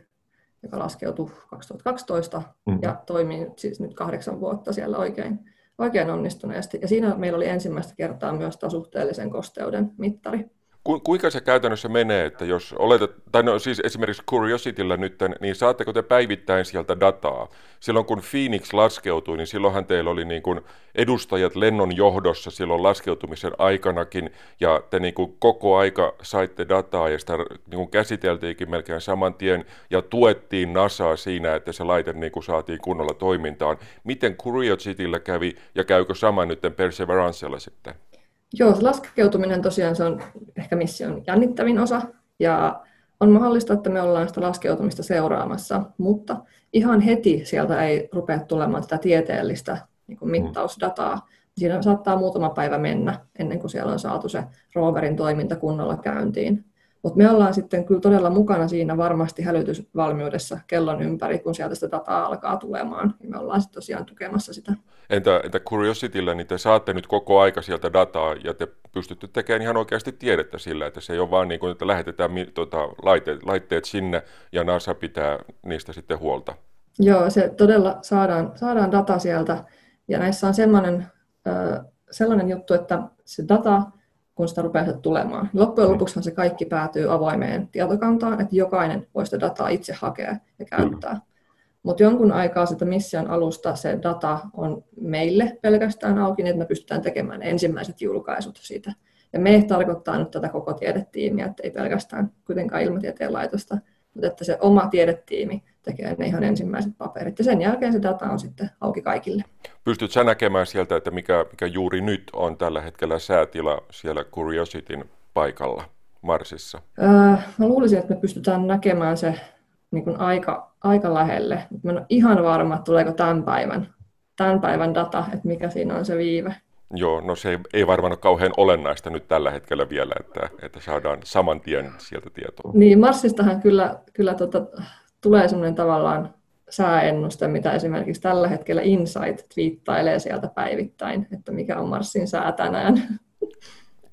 joka laskeutui 2012 mm-hmm. ja toimii siis nyt kahdeksan vuotta siellä oikein, oikein onnistuneesti. Ja siinä meillä oli ensimmäistä kertaa myös tämä suhteellisen kosteuden mittari. Ku, kuinka se käytännössä menee, että jos oletat, tai no siis esimerkiksi Curiosityllä nyt, niin saatteko te päivittäin sieltä dataa? Silloin kun Phoenix laskeutui, niin silloinhan teillä oli niin kuin edustajat lennon johdossa silloin laskeutumisen aikanakin, ja te niin kuin koko aika saitte dataa, ja sitä niin kuin käsiteltiinkin melkein saman tien, ja tuettiin NASAa siinä, että se laite niin kuin saatiin kunnolla toimintaan. Miten Curiosityllä kävi, ja käykö sama nyt Perseverancella sitten? Joo, se laskeutuminen tosiaan se on ehkä mission jännittävin osa ja on mahdollista, että me ollaan sitä laskeutumista seuraamassa, mutta ihan heti sieltä ei rupea tulemaan tätä tieteellistä niin kuin mm. mittausdataa. Siinä saattaa muutama päivä mennä ennen kuin siellä on saatu se roverin toiminta kunnolla käyntiin. Mutta me ollaan sitten kyllä todella mukana siinä varmasti hälytysvalmiudessa kellon ympäri, kun sieltä sitä dataa alkaa tulemaan. Ja me ollaan sitten tosiaan tukemassa sitä. Entä, entä Curiosityllä, niin te saatte nyt koko aika sieltä dataa ja te pystytte tekemään ihan oikeasti tiedettä sillä, että se ei ole vaan niin kuin, että lähetetään tuota, laitteet, laitteet sinne ja NASA pitää niistä sitten huolta. Joo, se todella saadaan, saadaan data sieltä ja näissä on sellainen, sellainen juttu, että se data kun sitä rupeaa tulemaan. Loppujen mm. lopuksi se kaikki päätyy avoimeen tietokantaan, että jokainen voi sitä dataa itse hakea ja käyttää. Mm. Mutta jonkun aikaa sitä mission alusta se data on meille pelkästään auki, niin että me pystytään tekemään ensimmäiset julkaisut siitä. Ja me tarkoittaa nyt tätä koko tiedetiimiä, että ei pelkästään kuitenkaan ilmatieteen laitosta, mutta että se oma tiedetiimi tekee ne ihan ensimmäiset paperit. Ja sen jälkeen se data on sitten auki kaikille. Pystyt sä näkemään sieltä, että mikä, mikä juuri nyt on tällä hetkellä säätila siellä Curiosityn paikalla Marsissa? Öö, mä luulisin, että me pystytään näkemään se niin kuin aika, aika lähelle. Mä en ole ihan varma, että tuleeko tämän päivän, tämän päivän data, että mikä siinä on se viive. Joo, no se ei, ei varmaan ole kauhean olennaista nyt tällä hetkellä vielä, että, että saadaan saman tien sieltä tietoa. Niin, Marsistahan kyllä, kyllä tota, tulee sellainen tavallaan sääennuste, mitä esimerkiksi tällä hetkellä Insight twiittailee sieltä päivittäin, että mikä on Marsin sää tänään.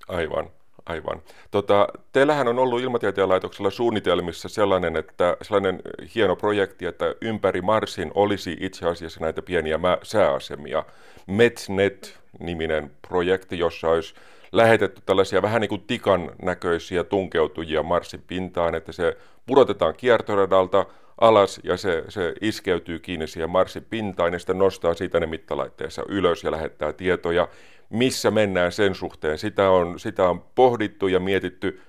Aivan, aivan. Tota, teillähän on ollut Ilmatieteen laitoksella suunnitelmissa sellainen, että, sellainen hieno projekti, että ympäri Marsin olisi itse asiassa näitä pieniä sääasemia. MetsNet-niminen projekti, jossa olisi lähetetty tällaisia vähän niin kuin tikan näköisiä tunkeutujia Marsin pintaan, että se pudotetaan kiertoradalta, alas ja se, se iskeytyy kiinni siihen Marsin pintaan ja sitten nostaa siitä ne mittalaitteensa ylös ja lähettää tietoja, missä mennään sen suhteen. Sitä on, sitä on pohdittu ja mietitty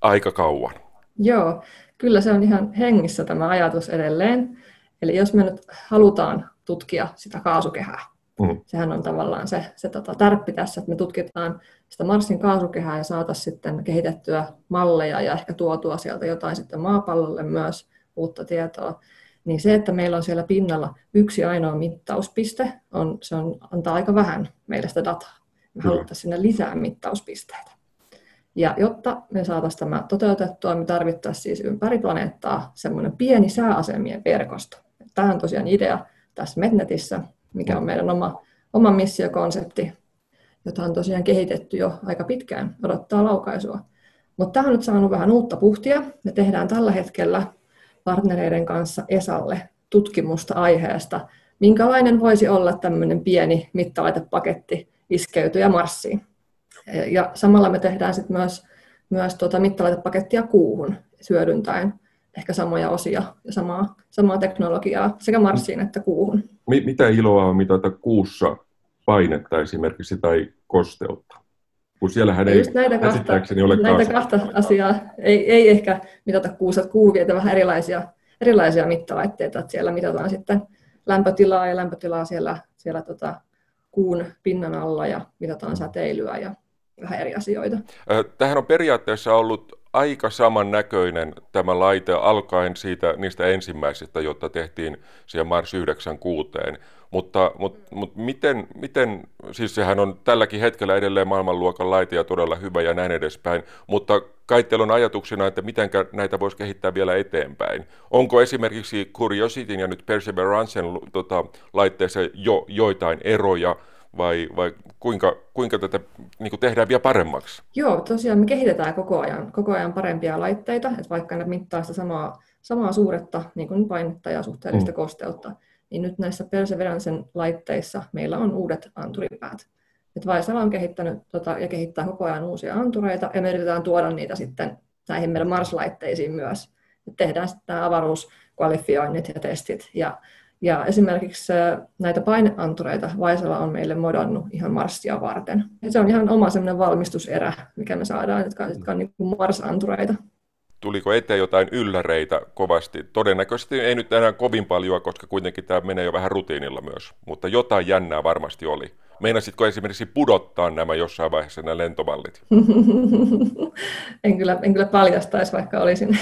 aika kauan. Joo, kyllä se on ihan hengissä tämä ajatus edelleen. Eli jos me nyt halutaan tutkia sitä kaasukehää, mm. sehän on tavallaan se, se tota, tärppi tässä, että me tutkitaan sitä Marsin kaasukehää ja saataisiin sitten kehitettyä malleja ja ehkä tuotua sieltä jotain sitten maapallolle myös – uutta tietoa, niin se, että meillä on siellä pinnalla yksi ainoa mittauspiste, on, se on, antaa aika vähän meille sitä dataa. Me haluttaisiin sinne lisää mittauspisteitä. Ja jotta me saataisiin tämä toteutettua, me tarvittaisiin siis ympäri planeettaa semmoinen pieni sääasemien verkosto. Tämä on tosiaan idea tässä Metnetissä, mikä on meidän oma, oma missiokonsepti, jota on tosiaan kehitetty jo aika pitkään, odottaa laukaisua. Mutta tämä on nyt saanut vähän uutta puhtia. Me tehdään tällä hetkellä partnereiden kanssa ESAlle tutkimusta aiheesta, minkälainen voisi olla tämmöinen pieni mittalaitepaketti iskeytyjä Marsiin. Ja samalla me tehdään sitten myös, myös tuota mittalaitepakettia kuuhun hyödyntäen ehkä samoja osia ja samaa, samaa teknologiaa sekä Marsiin että kuuhun. Mitä iloa on mitata kuussa painetta esimerkiksi tai kosteutta? Kun siellähän ei näitä kahta, ole näitä kahta asiaa ei, ei ehkä mitata kuusat kuuvia, vähän erilaisia, erilaisia mittalaitteita, että siellä mitataan sitten lämpötilaa ja lämpötilaa siellä, siellä tota, kuun pinnan alla ja mitataan säteilyä ja vähän eri asioita. Tähän on periaatteessa ollut aika samannäköinen tämä laite alkaen siitä, niistä ensimmäisistä, jotta tehtiin siihen Mars 96. Mutta, mutta, mutta miten, miten, siis sehän on tälläkin hetkellä edelleen maailmanluokan laite ja todella hyvä ja näin edespäin, mutta kai teillä on ajatuksena, että miten näitä voisi kehittää vielä eteenpäin. Onko esimerkiksi Curiosityn ja nyt Perseverancen tota, laitteessa jo joitain eroja, vai, vai kuinka, kuinka tätä niin kuin tehdään vielä paremmaksi? Joo, tosiaan me kehitetään koko ajan, koko ajan parempia laitteita, että vaikka ne mittaa sitä samaa, samaa suuretta niin kuin painetta ja suhteellista mm. kosteutta, niin nyt näissä Perseverancen laitteissa meillä on uudet anturipäät. Et Vaisala on kehittänyt tota, ja kehittää koko ajan uusia antureita, ja me yritetään tuoda niitä sitten näihin meidän Mars-laitteisiin myös. Et tehdään sitten nämä avaruuskvalifioinnit ja testit, ja ja esimerkiksi näitä paineantureita Vaisala on meille modannut ihan Marsia varten. Ja se on ihan oma semmoinen valmistuserä, mikä me saadaan, jotka, jotka on niin Mars-antureita. Tuliko eteen jotain ylläreitä kovasti? Todennäköisesti ei nyt enää kovin paljon, koska kuitenkin tämä menee jo vähän rutiinilla myös, mutta jotain jännää varmasti oli. Meinasitko esimerkiksi pudottaa nämä jossain vaiheessa nämä lentomallit? <laughs> en, kyllä, en kyllä paljastaisi, vaikka olisin. <laughs>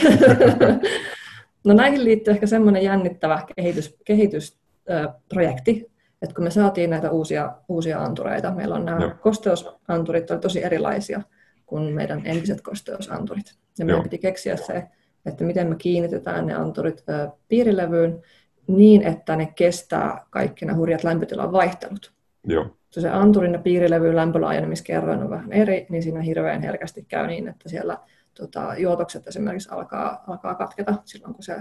No näihin liittyy ehkä semmoinen jännittävä kehitys, kehitysprojekti, että kun me saatiin näitä uusia, uusia antureita, meillä on nämä Joo. kosteusanturit on tosi erilaisia kuin meidän entiset kosteusanturit. Ja meidän Joo. piti keksiä se, että miten me kiinnitetään ne anturit piirilevyyn niin, että ne kestää kaikki nämä hurjat lämpötilan vaihtelut. Joo. Se anturin ja piirilevyn lämpölaajenemiskerroin on vähän eri, niin siinä hirveän herkästi käy niin, että siellä tota, juotokset esimerkiksi alkaa, alkaa katketa silloin, kun se,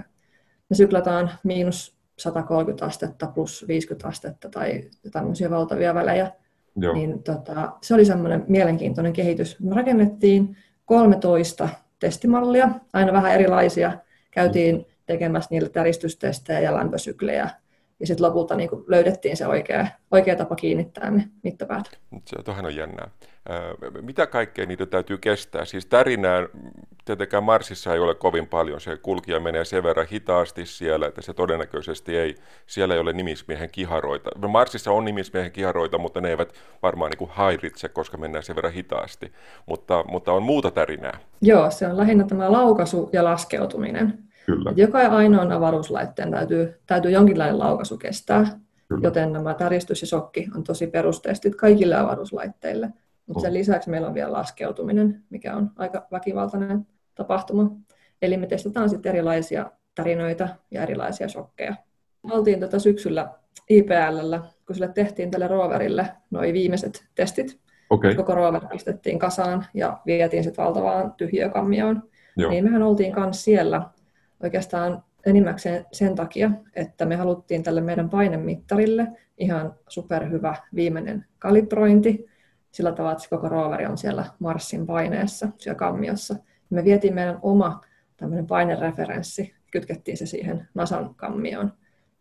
me syklataan miinus 130 astetta plus 50 astetta tai tämmöisiä valtavia välejä. Joo. Niin, tota, se oli semmoinen mielenkiintoinen kehitys. Me rakennettiin 13 testimallia, aina vähän erilaisia. Käytiin tekemässä niille täristystestejä ja lämpösyklejä ja sitten lopulta niin kuin löydettiin se oikea, oikea tapa kiinnittää ne mittapäät. Se tuohan on jännää. Mitä kaikkea niitä täytyy kestää? Siis tärinää tietenkään Marsissa ei ole kovin paljon. Se kulkija menee sen verran hitaasti siellä, että se todennäköisesti ei, siellä ei ole nimismiehen kiharoita. Marsissa on nimismiehen kiharoita, mutta ne eivät varmaan niin kuin hairitse, koska mennään sen verran hitaasti. Mutta, mutta on muuta tärinää. Joo, se on lähinnä tämä laukaisu ja laskeutuminen. Kyllä. Joka ainoan avaruuslaitteen täytyy, täytyy jonkinlainen laukaisu kestää. Kyllä. joten nämä täristys ja shokki on tosi perustestit kaikille avaruuslaitteille. Mutta sen lisäksi meillä on vielä laskeutuminen, mikä on aika väkivaltainen tapahtuma. Eli me testataan sitten erilaisia tarinoita ja erilaisia shokkeja. Me oltiin tätä syksyllä IPLllä, kun sille tehtiin tälle roverille noin viimeiset testit. Okay. Koko rover pistettiin kasaan ja vietiin sitten valtavaan tyhjökammioon. Joo. Niin mehän oltiin kanssa siellä oikeastaan enimmäkseen sen takia, että me haluttiin tälle meidän painemittarille ihan superhyvä viimeinen kalibrointi, sillä tavalla, että koko roveri on siellä Marsin paineessa, siellä kammiossa. Me vietiin meidän oma tämmöinen painereferenssi, kytkettiin se siihen NASAn kammioon.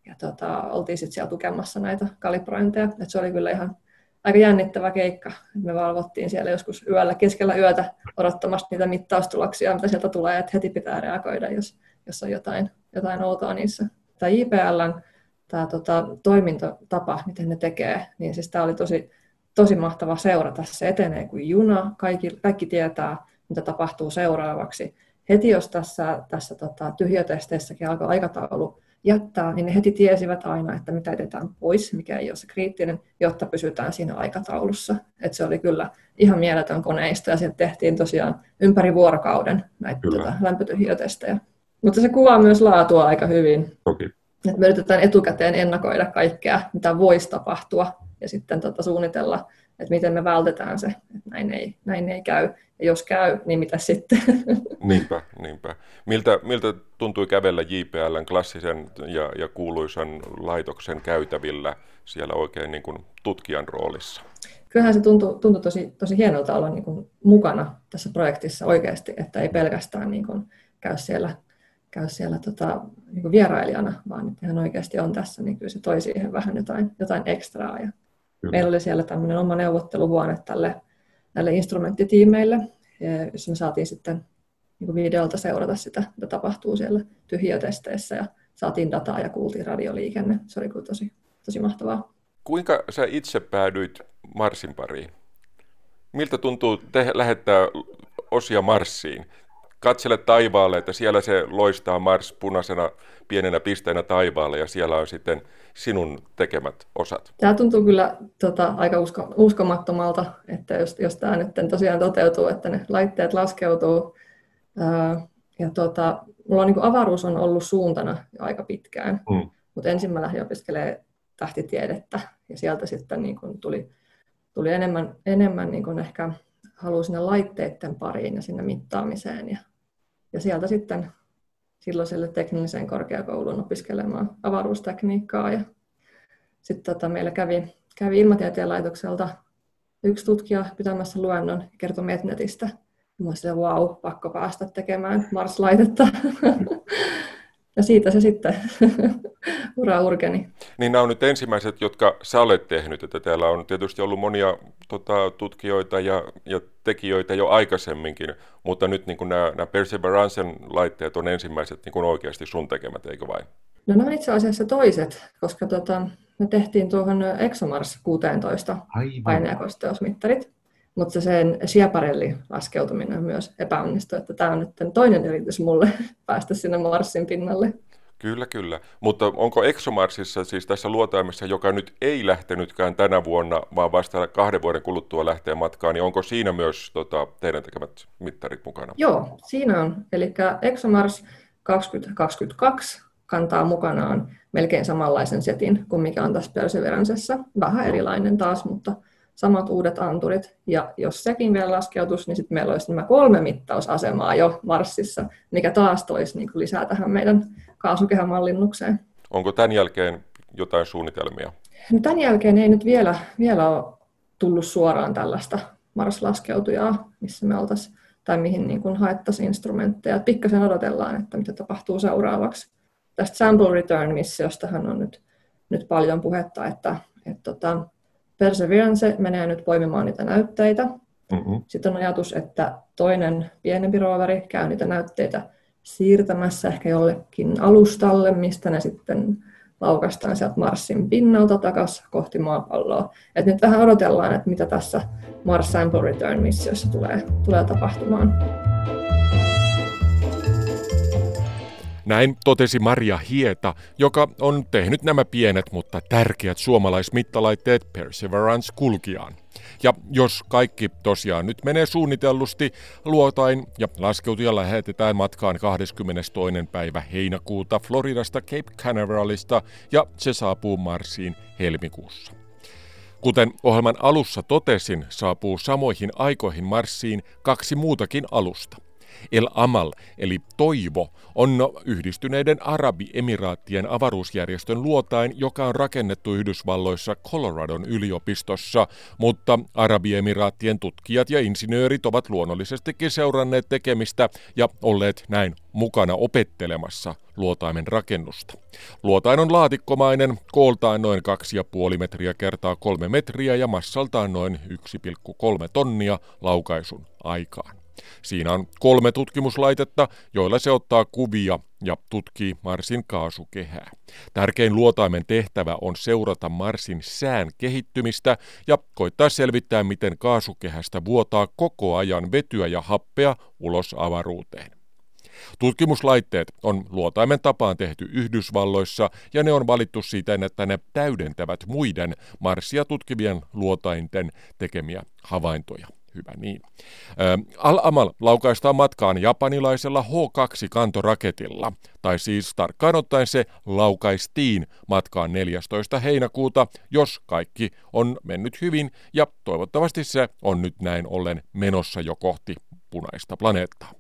Ja tota, oltiin sitten siellä tukemassa näitä kalibrointeja. Et se oli kyllä ihan aika jännittävä keikka. Me valvottiin siellä joskus yöllä, keskellä yötä odottamassa niitä mittaustuloksia, mitä sieltä tulee, että heti pitää reagoida, jos, jos on jotain, jotain outoa niissä. Tämä IPLn tämä tota, toimintatapa, miten ne tekee, niin siis tämä oli tosi, tosi mahtava seurata. Se etenee kuin juna, kaikki, kaikki tietää, mitä tapahtuu seuraavaksi. Heti jos tässä, tässä tota, tyhjötesteissäkin alkoi aikataulu jättää, niin ne heti tiesivät aina, että mitä jätetään pois, mikä ei ole se kriittinen, jotta pysytään siinä aikataulussa. Et se oli kyllä ihan mieletön koneisto ja sieltä tehtiin tosiaan ympäri vuorokauden näitä tota, lämpötyhjötestejä. Mutta se kuvaa myös laatua aika hyvin. Toki. Et me yritetään etukäteen ennakoida kaikkea, mitä voisi tapahtua ja sitten tota, suunnitella, että miten me vältetään se, että näin ei, näin ei käy. Ja jos käy, niin mitä sitten? <laughs> Niinpä, niinpä. Miltä, miltä tuntui kävellä JPLn klassisen ja, ja kuuluisan laitoksen käytävillä siellä oikein niin kuin tutkijan roolissa? Kyllähän se tuntui, tuntui tosi, tosi hienolta olla niin kuin mukana tässä projektissa oikeasti, että ei pelkästään niin kuin käy siellä, käy siellä tota, niin vierailijana, vaan että hän oikeasti on tässä, niin kyllä se toi siihen vähän jotain, jotain ekstraa. Ja meillä oli siellä tämmöinen oma neuvotteluhuone tälle näille instrumenttitiimeille, jossa me saatiin sitten niin videolta seurata sitä, mitä tapahtuu siellä tyhjötesteissä ja saatiin dataa ja kuultiin radioliikenne. Se oli kyllä tosi, tosi mahtavaa. Kuinka sä itse päädyit Marsin pariin? Miltä tuntuu te- lähettää osia Marsiin? Katsele taivaalle, että siellä se loistaa Mars punaisena pienenä pisteenä taivaalle ja siellä on sitten sinun tekemät osat? Tämä tuntuu kyllä tota, aika usko, uskomattomalta, että jos, jos tämä nyt tosiaan toteutuu, että ne laitteet laskeutuu. Ää, ja tota, mulla on, niin kuin avaruus on ollut suuntana jo aika pitkään, mm. mutta ensin mä lähdin opiskelemaan tähtitiedettä ja sieltä sitten niin kuin tuli, tuli enemmän, enemmän niin kuin ehkä halu sinne laitteiden pariin ja sinne mittaamiseen ja, ja sieltä sitten silloiselle tekniseen korkeakouluun opiskelemaan avaruustekniikkaa. Ja sitten tota, meillä kävi, kävi Ilmatieteen laitokselta yksi tutkija pitämässä luennon ja kertoi Metnetistä. Mä olin wow, pakko päästä tekemään Mars-laitetta. <laughs> ja siitä se sitten <laughs> ura urkeni. Niin nämä on nyt ensimmäiset, jotka sä olet tehnyt, että täällä on tietysti ollut monia tota, tutkijoita ja, ja tekijöitä jo aikaisemminkin, mutta nyt niin nämä, nämä Perseverancen laitteet on ensimmäiset niin kuin oikeasti sun tekemät, eikö vain? No nämä on itse asiassa toiset, koska tota, me tehtiin tuohon ExoMars 16 paine- ja kosteusmittarit, mutta se sen Schiaparelli laskeutuminen myös epäonnistui, että tämä on nyt toinen yritys mulle <laughs> päästä sinne Marsin pinnalle. Kyllä, kyllä. Mutta onko ExoMarsissa, siis tässä luotaimessa, joka nyt ei lähtenytkään tänä vuonna, vaan vasta kahden vuoden kuluttua lähtee matkaan, niin onko siinä myös tota, teidän tekemät mittarit mukana? Joo, siinä on. Eli ExoMars 2022 kantaa mukanaan melkein samanlaisen setin kuin mikä on tässä Perseverancessa. Vähän erilainen taas, mutta samat uudet anturit. Ja jos sekin vielä laskeutuisi, niin sitten meillä olisi nämä kolme mittausasemaa jo Marsissa, mikä taas toisi niin lisää tähän meidän kaasukehän mallinnukseen. Onko tämän jälkeen jotain suunnitelmia? No tämän jälkeen ei nyt vielä, vielä ole tullut suoraan tällaista Mars-laskeutujaa, missä me oltaisiin tai mihin niin kuin haettaisiin instrumentteja. Pikkasen odotellaan, että mitä tapahtuu seuraavaksi. Tästä sample return missiostahan on nyt, nyt paljon puhetta, että, että tota, Perseverance menee nyt poimimaan niitä näytteitä. Mm-hmm. Sitten on ajatus, että toinen pienempi roveri käy niitä näytteitä siirtämässä ehkä jollekin alustalle, mistä ne sitten laukastaan sieltä Marsin pinnalta takaisin kohti maapalloa. Et nyt vähän odotellaan, että mitä tässä Mars Sample Return missiossa tulee, tulee tapahtumaan. Näin totesi Maria Hieta, joka on tehnyt nämä pienet mutta tärkeät suomalaismittalaitteet Perseverance kulkiaan. Ja jos kaikki tosiaan nyt menee suunnitellusti, luotain ja laskeutuja lähetetään matkaan 22. päivä heinäkuuta Floridasta Cape Canaveralista ja se saapuu Marsiin helmikuussa. Kuten ohjelman alussa totesin, saapuu samoihin aikoihin Marsiin kaksi muutakin alusta. El Amal, eli toivo, on yhdistyneiden Arabiemiraattien avaruusjärjestön luotain, joka on rakennettu Yhdysvalloissa Coloradon yliopistossa, mutta Arabiemiraattien tutkijat ja insinöörit ovat luonnollisestikin seuranneet tekemistä ja olleet näin mukana opettelemassa luotaimen rakennusta. Luotain on laatikkomainen, kooltaan noin 2,5 metriä kertaa 3 metriä ja massaltaan noin 1,3 tonnia laukaisun aikaan. Siinä on kolme tutkimuslaitetta, joilla se ottaa kuvia ja tutkii Marsin kaasukehää. Tärkein luotaimen tehtävä on seurata Marsin sään kehittymistä ja koittaa selvittää, miten kaasukehästä vuotaa koko ajan vetyä ja happea ulos avaruuteen. Tutkimuslaitteet on luotaimen tapaan tehty Yhdysvalloissa ja ne on valittu siten, että ne täydentävät muiden Marsia tutkivien luotainten tekemiä havaintoja. Hyvä niin. Al-Amal laukaistaan matkaan japanilaisella H2-kantoraketilla, tai siis tarkkaan ottaen se laukaistiin matkaan 14. heinäkuuta, jos kaikki on mennyt hyvin, ja toivottavasti se on nyt näin ollen menossa jo kohti punaista planeettaa.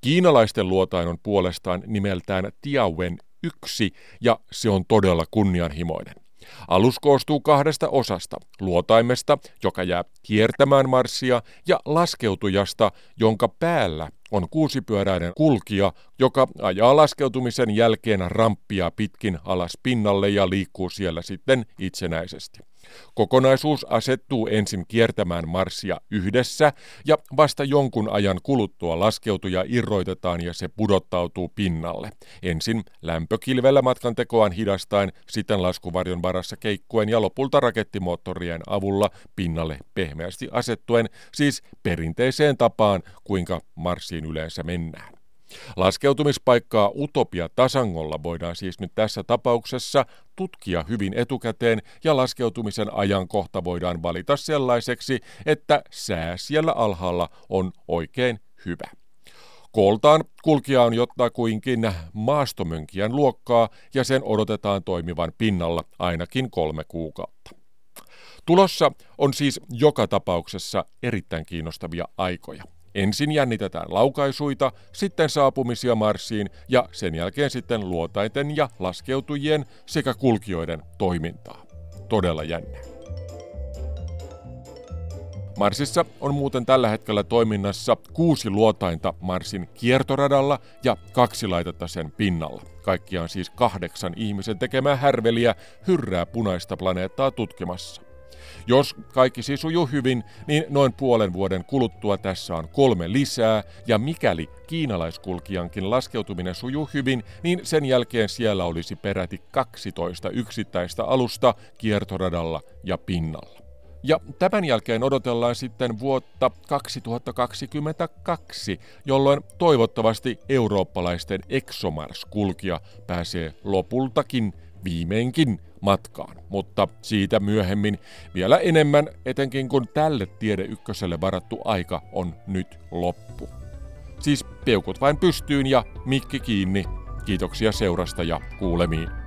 Kiinalaisten luotain on puolestaan nimeltään Tiawen 1, ja se on todella kunnianhimoinen. Alus koostuu kahdesta osasta, luotaimesta, joka jää kiertämään marssia, ja laskeutujasta, jonka päällä on kuusipyöräinen kulkija, joka ajaa laskeutumisen jälkeen ramppia pitkin alas pinnalle ja liikkuu siellä sitten itsenäisesti. Kokonaisuus asettuu ensin kiertämään Marsia yhdessä ja vasta jonkun ajan kuluttua laskeutuja irroitetaan ja se pudottautuu pinnalle. Ensin lämpökilvellä matkan tekoaan hidastaen, sitten laskuvarjon varassa keikkuen ja lopulta rakettimoottorien avulla pinnalle pehmeästi asettuen, siis perinteiseen tapaan, kuinka Marsiin yleensä mennään. Laskeutumispaikkaa Utopia Tasangolla voidaan siis nyt tässä tapauksessa tutkia hyvin etukäteen ja laskeutumisen ajankohta voidaan valita sellaiseksi, että sää siellä alhaalla on oikein hyvä. Kooltaan kulkija on jotakuinkin maastomönkijän luokkaa ja sen odotetaan toimivan pinnalla ainakin kolme kuukautta. Tulossa on siis joka tapauksessa erittäin kiinnostavia aikoja. Ensin jännitetään laukaisuita, sitten saapumisia Marsiin ja sen jälkeen sitten luotaiten ja laskeutujien sekä kulkijoiden toimintaa. Todella jännä. Marsissa on muuten tällä hetkellä toiminnassa kuusi luotainta Marsin kiertoradalla ja kaksi laitetta sen pinnalla. Kaikkiaan siis kahdeksan ihmisen tekemää härveliä hyrrää punaista planeettaa tutkimassa. Jos kaikki siis sujuu hyvin, niin noin puolen vuoden kuluttua tässä on kolme lisää, ja mikäli kiinalaiskulkijankin laskeutuminen sujuu hyvin, niin sen jälkeen siellä olisi peräti 12 yksittäistä alusta kiertoradalla ja pinnalla. Ja tämän jälkeen odotellaan sitten vuotta 2022, jolloin toivottavasti eurooppalaisten ExoMars-kulkija pääsee lopultakin viimeinkin matkaan. Mutta siitä myöhemmin vielä enemmän, etenkin kun tälle Tiede Ykköselle varattu aika on nyt loppu. Siis peukut vain pystyyn ja mikki kiinni. Kiitoksia seurasta ja kuulemiin.